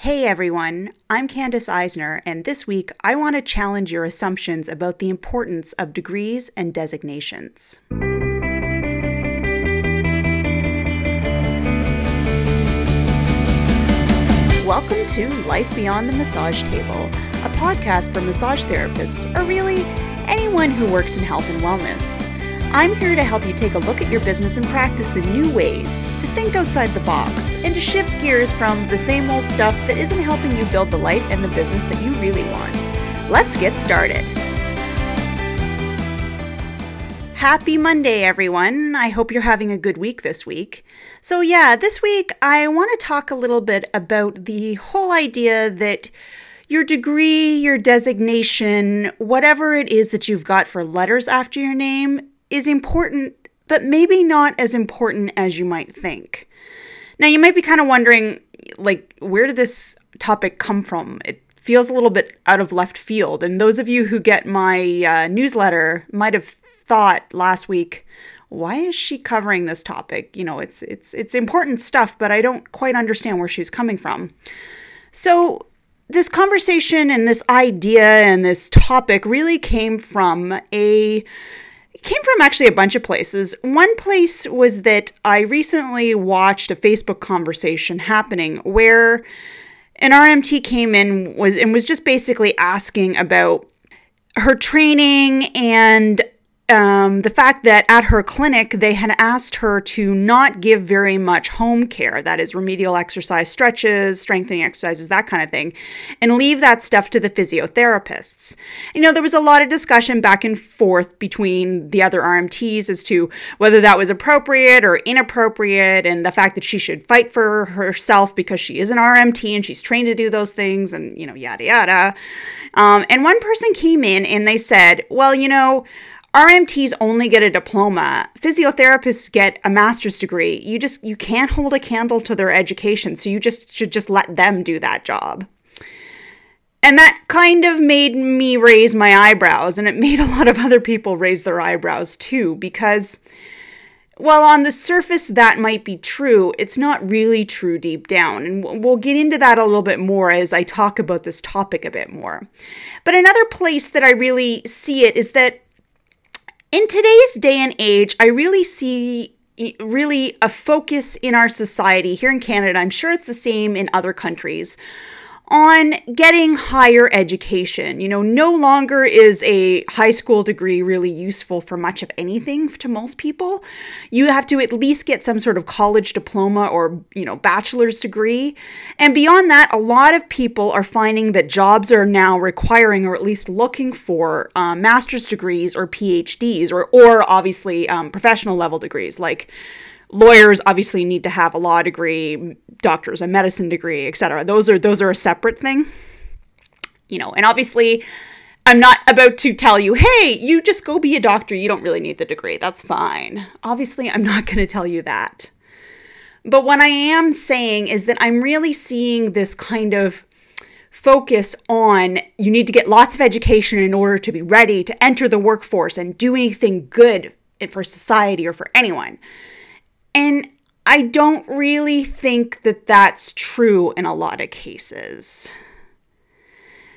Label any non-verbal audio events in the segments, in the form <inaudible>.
Hey everyone, I'm Candace Eisner, and this week I want to challenge your assumptions about the importance of degrees and designations. Welcome to Life Beyond the Massage Table, a podcast for massage therapists, or really anyone who works in health and wellness. I'm here to help you take a look at your business and practice in new ways, to think outside the box, and to shift gears from the same old stuff that isn't helping you build the life and the business that you really want. Let's get started. Happy Monday, everyone. I hope you're having a good week this week. So, yeah, this week I want to talk a little bit about the whole idea that your degree, your designation, whatever it is that you've got for letters after your name is important, but maybe not as important as you might think. Now, you might be kind of wondering, like, where did this topic come from? It feels a little bit out of left field. And those of you who get my uh, newsletter might have thought last week, why is she covering this topic? You know, it's it's it's important stuff, but I don't quite understand where she's coming from. So this conversation and this idea and this topic really came from a came from actually a bunch of places. One place was that I recently watched a Facebook conversation happening where an RMT came in was and was just basically asking about her training and um, the fact that at her clinic they had asked her to not give very much home care that is remedial exercise stretches strengthening exercises that kind of thing and leave that stuff to the physiotherapists. You know there was a lot of discussion back and forth between the other rmts as to whether that was appropriate or inappropriate and the fact that she should fight for herself because she is an rmt and she's trained to do those things and you know yada yada. Um, and one person came in and they said well you know RMTs only get a diploma. Physiotherapists get a master's degree. You just you can't hold a candle to their education, so you just should just let them do that job. And that kind of made me raise my eyebrows, and it <laughs> made a lot of other people raise their eyebrows too, because while on the surface that might be true, it's not really true deep down. And we'll get into that a little bit more as I talk about this topic a bit more. But another place that I really see it is that in today's day and age, I really see really a focus in our society here in Canada. I'm sure it's the same in other countries on getting higher education. You know, no longer is a high school degree really useful for much of anything to most people. You have to at least get some sort of college diploma or, you know, bachelor's degree. And beyond that, a lot of people are finding that jobs are now requiring or at least looking for um, master's degrees or PhDs or, or obviously um, professional level degrees like lawyers obviously need to have a law degree doctors a medicine degree etc those are those are a separate thing. You know and obviously i'm not about to tell you hey you just go be a doctor. You don't really need the degree. That's fine. Obviously i'm not going to tell you that. But what i am saying is that i'm really seeing this kind of focus on you need to get lots of education in order to be ready to enter the workforce and do anything good for society or for anyone and I don't really think that that's true in a lot of cases.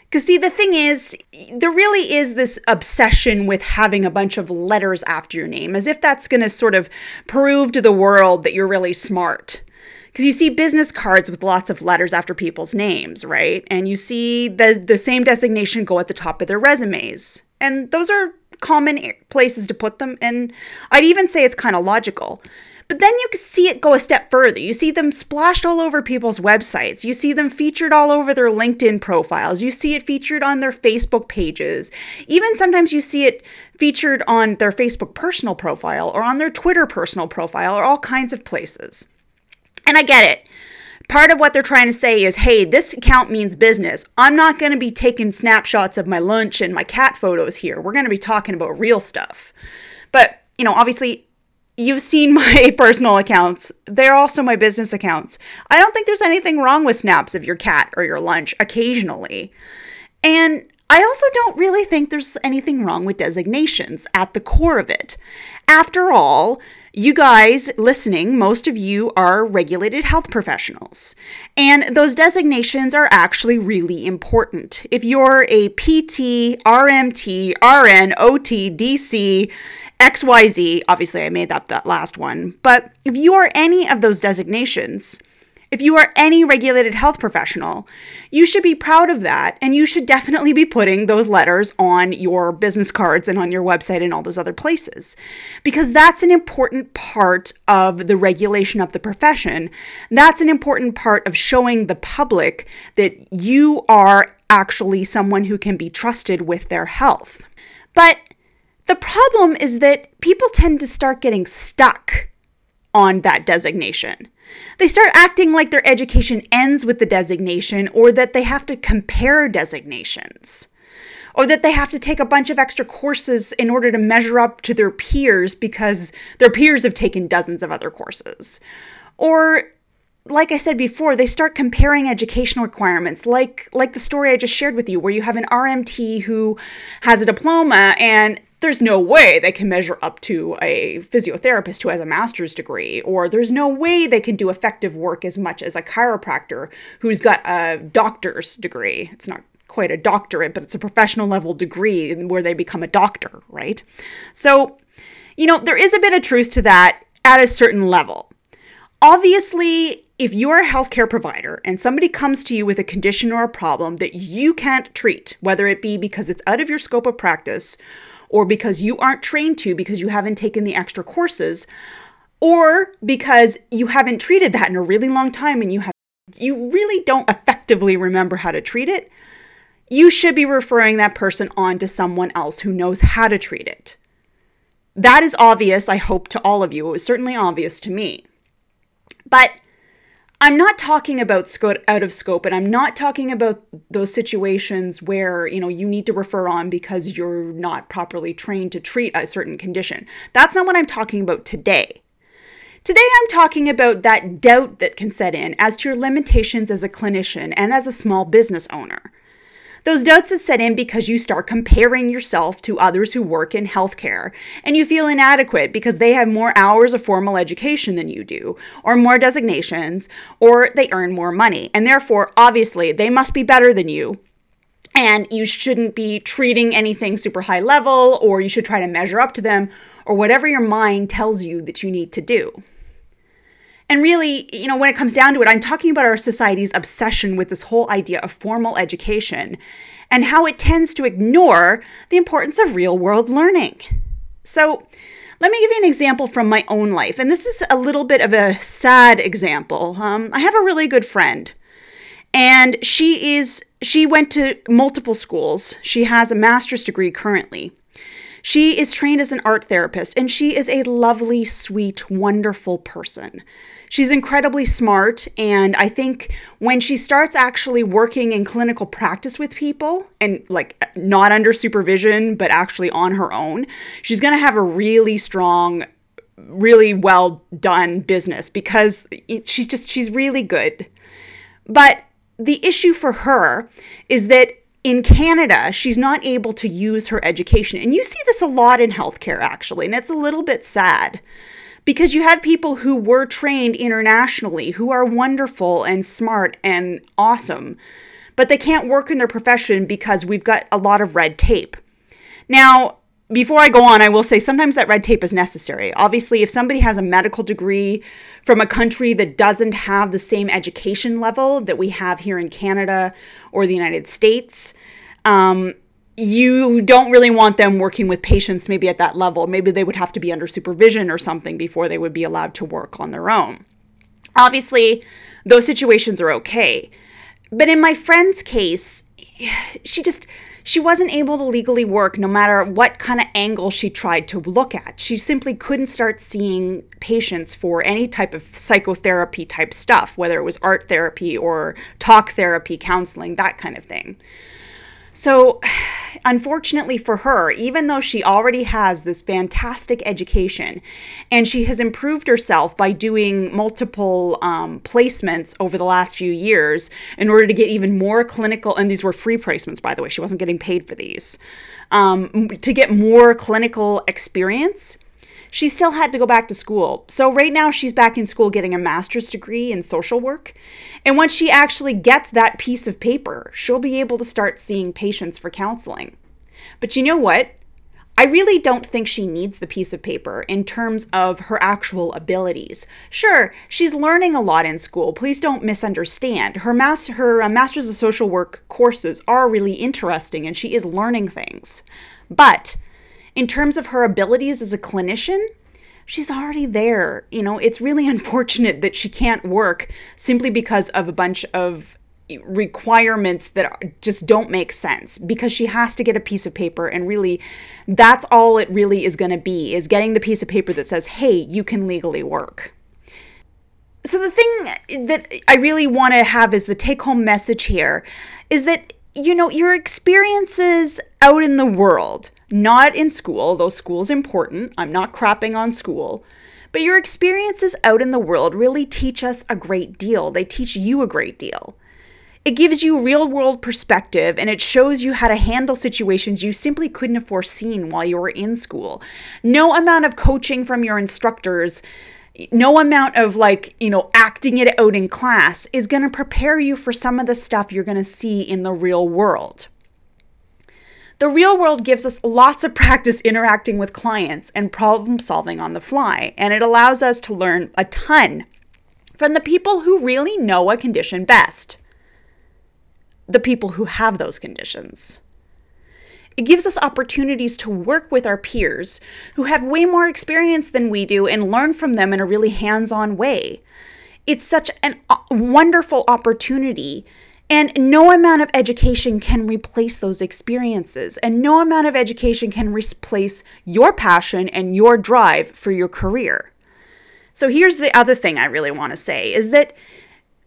Because, see, the thing is, there really is this obsession with having a bunch of letters after your name, as if that's going to sort of prove to the world that you're really smart. Because you see business cards with lots of letters after people's names, right? And you see the, the same designation go at the top of their resumes. And those are common places to put them. And I'd even say it's kind of logical. But then you see it go a step further. You see them splashed all over people's websites. You see them featured all over their LinkedIn profiles. You see it featured on their Facebook pages. Even sometimes you see it featured on their Facebook personal profile or on their Twitter personal profile or all kinds of places. And I get it. Part of what they're trying to say is, hey, this account means business. I'm not going to be taking snapshots of my lunch and my cat photos here. We're going to be talking about real stuff. But, you know, obviously, You've seen <laughs> my personal accounts. They're also my business accounts. I don't think there's anything wrong with snaps of your cat or your lunch occasionally. And I also don't really think there's anything wrong with designations at the core of it. After all, you guys listening, most of you are regulated health professionals, and those designations are actually really important. If you're a PT, RMT, RN, OT, DC, XYZ, obviously I made up that last one, but if you are any of those designations, if you are any regulated health professional, you should be proud of that. And you should definitely be putting those letters on your business cards and on your website and all those other places. Because that's an important part of the regulation of the profession. That's an important part of showing the public that you are actually someone who can be trusted with their health. But the problem is that people tend to start getting stuck on that designation. They start acting like their education ends with the designation or that they have to compare designations or that they have to take a bunch of extra courses in order to measure up to their peers because their peers have taken dozens of other courses. Or like I said before, they start comparing educational requirements, like like the story I just shared with you, where you have an RMT who has a diploma and there's no way they can measure up to a physiotherapist who has a master's degree, or there's no way they can do effective work as much as a chiropractor who's got a doctor's degree. It's not quite a doctorate, but it's a professional level degree where they become a doctor, right? So, you know, there is a bit of truth to that at a certain level. Obviously, if you're a healthcare provider and somebody comes to you with a condition or a problem that you can't treat, whether it be because it's out of your scope of practice or because you aren't trained to because you haven't taken the extra courses, or because you haven't treated that in a really long time and you have you really don't effectively remember how to treat it, you should be referring that person on to someone else who knows how to treat it. That is obvious, I hope, to all of you. It was certainly obvious to me. But I'm not talking about scope out of scope, and I'm not talking about those situations where you know you need to refer on because you're not properly trained to treat a certain condition. That's not what I'm talking about today. Today, I'm talking about that doubt that can set in as to your limitations as a clinician and as a small business owner. Those doubts that set in because you start comparing yourself to others who work in healthcare, and you feel inadequate because they have more hours of formal education than you do, or more designations, or they earn more money, and therefore, obviously, they must be better than you. And you shouldn't be treating anything super high level, or you should try to measure up to them, or whatever your mind tells you that you need to do. And really, you know, when it comes down to it, I'm talking about our society's obsession with this whole idea of formal education and how it tends to ignore the importance of real world learning. So, let me give you an example from my own life. And this is a little bit of a sad example. Um, I have a really good friend, and she is she went to multiple schools. She has a master's degree currently. She is trained as an art therapist, and she is a lovely, sweet, wonderful person. She's incredibly smart, and I think when she starts actually working in clinical practice with people and like not under supervision, but actually on her own, she's going to have a really strong really well done business because she's just she's really good. But the issue for her is that in Canada, she's not able to use her education. And you see this a lot in healthcare, actually, and it's a little bit sad because you have people who were trained internationally who are wonderful and smart and awesome, but they can't work in their profession because we've got a lot of red tape. Now, before I go on, I will say sometimes that red tape is necessary. Obviously, if somebody has a medical degree from a country that doesn't have the same education level that we have here in Canada or the United States, um, you don't really want them working with patients maybe at that level. Maybe they would have to be under supervision or something before they would be allowed to work on their own. Obviously, those situations are okay. But in my friend's case, <sighs> she just she wasn't able to legally work no matter what kind of angle she tried to look at. She simply couldn't start seeing patients for any type of psychotherapy type stuff, whether it was art therapy or talk therapy, counseling, that kind of thing. So, <sighs> unfortunately for her, even though she already has this fantastic education and she has improved herself by doing multiple um, placements over the last few years in order to get even more clinical, and these were free placements, by the way, she wasn't getting paid for these, um, to get more clinical experience she still had to go back to school. So right now she's back in school getting a master's degree in social work. And once she actually gets that piece of paper, she'll be able to start seeing patients for counseling. But you know what? I really don't think she needs the piece of paper in terms of her actual abilities. Sure, she's learning a lot in school. Please don't misunderstand. Her mas- her uh, Masters of Social Work courses are really interesting and she is learning things. But in terms of her abilities as a clinician, she's already there. You know, it's really <laughs> unfortunate that she can't work simply because of a bunch of requirements that just don't make sense because she has to get a piece of paper and really that's all it really is going to be is getting the piece of paper that says hey you can legally work so the thing that i really want to have is the take home message here is that you know your experiences out in the world not in school though school's important i'm not crapping on school but your experiences out in the world really teach us a great deal they teach you a great deal it gives you real world perspective and it shows you how to handle situations you simply couldn't have foreseen while you were in school. No amount of coaching from your instructors, no amount of like, you know, acting it out in class is going to prepare you for some of the stuff you're going to see in the real world. The real world gives us lots of <laughs> practice interacting with clients and problem solving on the fly, and it allows us to learn a ton from the people who really know a condition best the people who have those conditions. It gives us opportunities to work with our peers who have way more experience than we do and learn from them in a really hands on way. It's such a uh, wonderful opportunity, and no amount of education can replace those experiences, and no amount of education can replace your passion and your drive for your career. So, here's the other thing I really want to say is that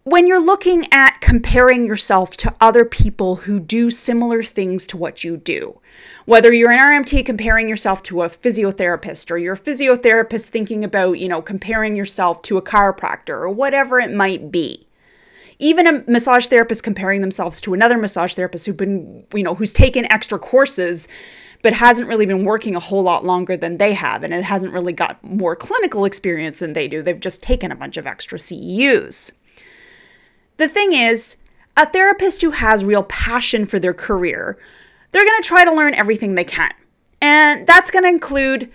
when you're looking at comparing yourself to other people who do similar things to what you do, whether you're an RMT comparing yourself to a physiotherapist or you're a physiotherapist thinking about, you know, comparing yourself to a chiropractor or whatever it might be. Even a massage therapist comparing themselves to another massage therapist who's been, you know, who's taken extra courses but hasn't really been working a whole lot longer than they have and it hasn't really got more clinical experience than they do. They've just taken a bunch of extra CEUs. The thing is, a therapist who has real passion for their career, they're going to try to learn everything they can. And that's going to include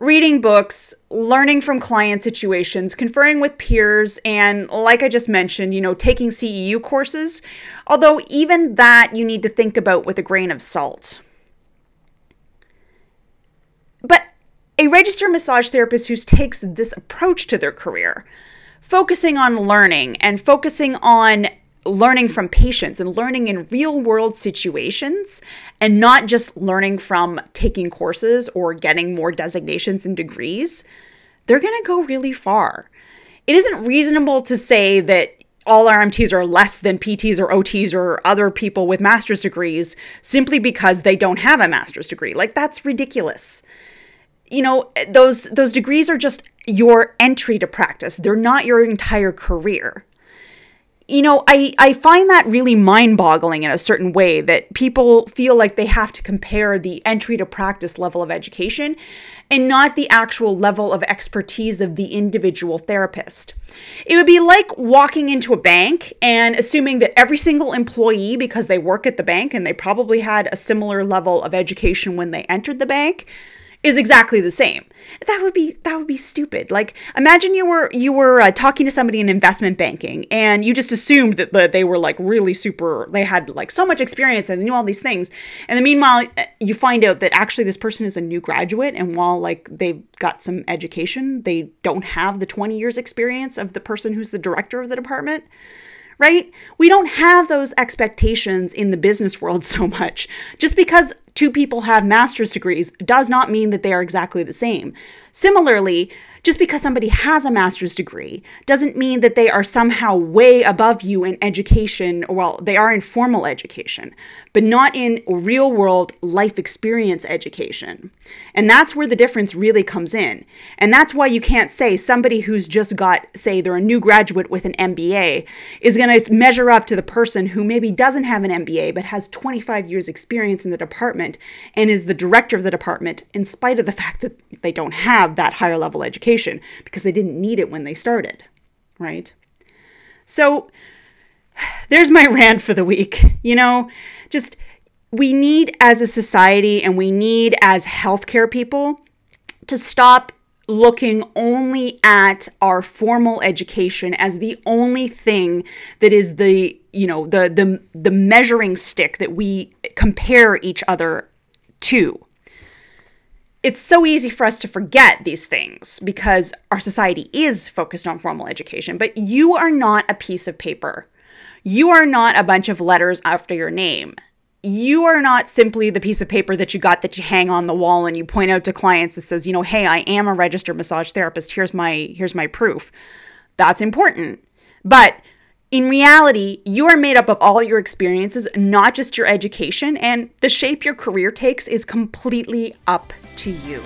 reading books, learning from client situations, conferring with peers, and like I just mentioned, you know, taking CEU courses. Although, even that you need to think about with a grain of salt. But a registered massage therapist who takes this approach to their career, focusing on learning and focusing on learning from patients and learning in real world situations and not just learning from taking courses or getting more designations and degrees, they're going to go really far. It isn't reasonable to say that all RMTs are less than PTs or OTs or other people with master's degrees simply because they don't have a master's degree. Like that's ridiculous you know those those degrees are just your entry to practice they're not your entire career you know i i find that really mind-boggling in a certain way that people feel like they have to compare the entry to practice level of education and not the actual level of expertise of the individual therapist. It would be like walking into a bank and assuming that every single employee because they work at the bank and they probably had a similar level of education when they entered the bank is exactly the same. That would be that would be stupid. Like imagine you were you were uh, talking to somebody in investment banking and you just assumed that the, they were like really super they had like so much experience and they knew all these things. And then meanwhile uh, you find out that actually this person is a new graduate and while like they've got some education, they don't have the 20 years experience of the person who's the director of the department right? We don't have those expectations in the business world <laughs> so much. Just because two people have master's degrees does not mean that they are exactly the same. Similarly, just because somebody has a master's degree doesn't mean that they are somehow way above you in education. Well, they are in formal education, but not in real world life experience education. And that's where the difference really comes in. And that's why you can't say somebody who's just got, say, they're a new graduate with an MBA is going to measure up to the person who maybe doesn't have an MBA but has 25 years experience in the department department and is the director of the department in spite of the fact that they don't have that higher level education because they didn't need it when they started, right? So there's my <laughs> rant for the week. You know, just we need as a society and we need as healthcare people to stop looking only at our formal education as the only thing that is the you know the the the measuring stick that we compare each other to it's so easy for us to forget these things because our society is focused on formal education but you are not a piece of paper you are not a bunch of letters after your name you are not simply the piece of paper that you got that you hang on the wall and you point out to clients that says, you know, hey, I am a registered massage therapist. Here's my here's my proof. That's important. But in reality, you are made up of all your experiences, not just your education, and the shape your career takes is completely up to you.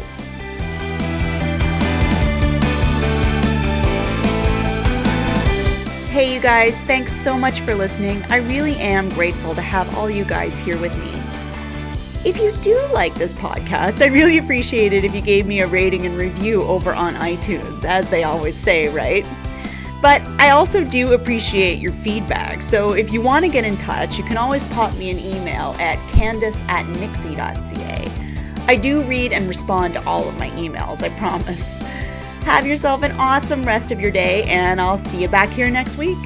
Hey, you guys, thanks so much for listening. I really am grateful to have all you guys here with me. If you do like this podcast, I'd really appreciate it if you gave me a rating and review over on iTunes, as they always say, right? But I also do appreciate your feedback, so if you want to get in touch, you can always pop me an email at candice at nixie.ca. I do read and respond to all of my emails, I promise. Have yourself an awesome rest of your day, and I'll see you back here next week.